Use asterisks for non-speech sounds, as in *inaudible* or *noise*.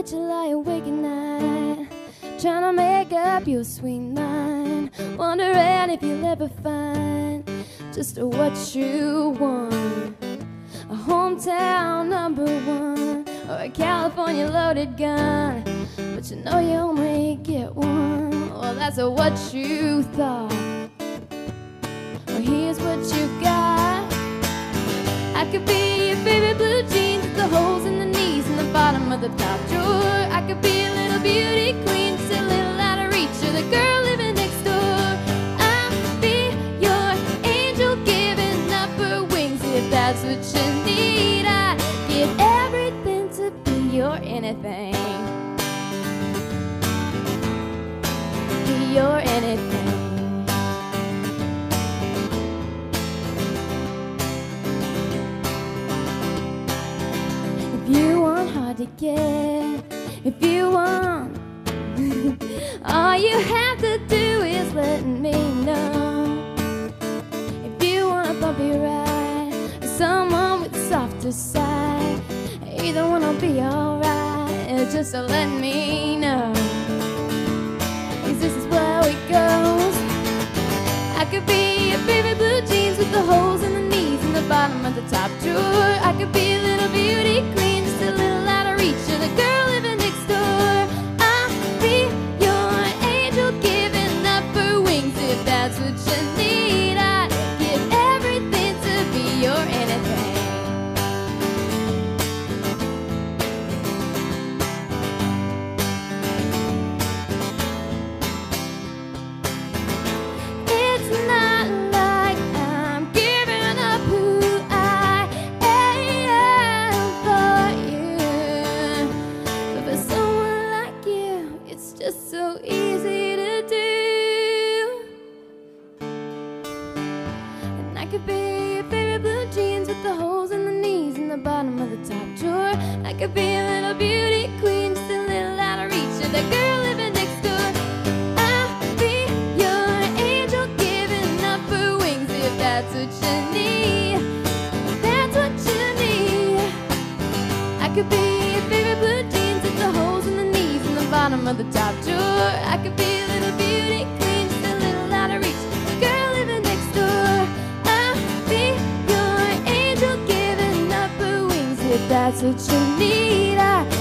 bet you lie awake at night, trying to make up your sweet mind, wondering if you'll ever find just what you want. A hometown number one, or a California loaded gun, but you know you only get one. Well, that's what you thought. Well, here's the top drawer. I could be a little beauty queen, just a little out of reach of the girl living next door. I'll be your angel giving up her wings if that's what you need. I give everything to be your anything. Be your anything. You to get, if you want, *laughs* all you have to do is let me know. If you want a bumpy ride, or someone with softer side, either one will be alright. Just let me know. 'Cause this is where it goes. I could be your favorite blue jeans with the holes in the knees and the bottom of the top drawer. I could be a little beauty queen, out of the girl could be your favorite blue jeans with the holes in the knees and the bottom of the top drawer. I could be a little beauty queen, just a little out of reach of the girl living next door. I'll be your angel giving up her wings if that's what you need. If that's what you need. I could be your favorite blue jeans with the holes in the knees and the bottom of the top drawer. I could be that's what you need. I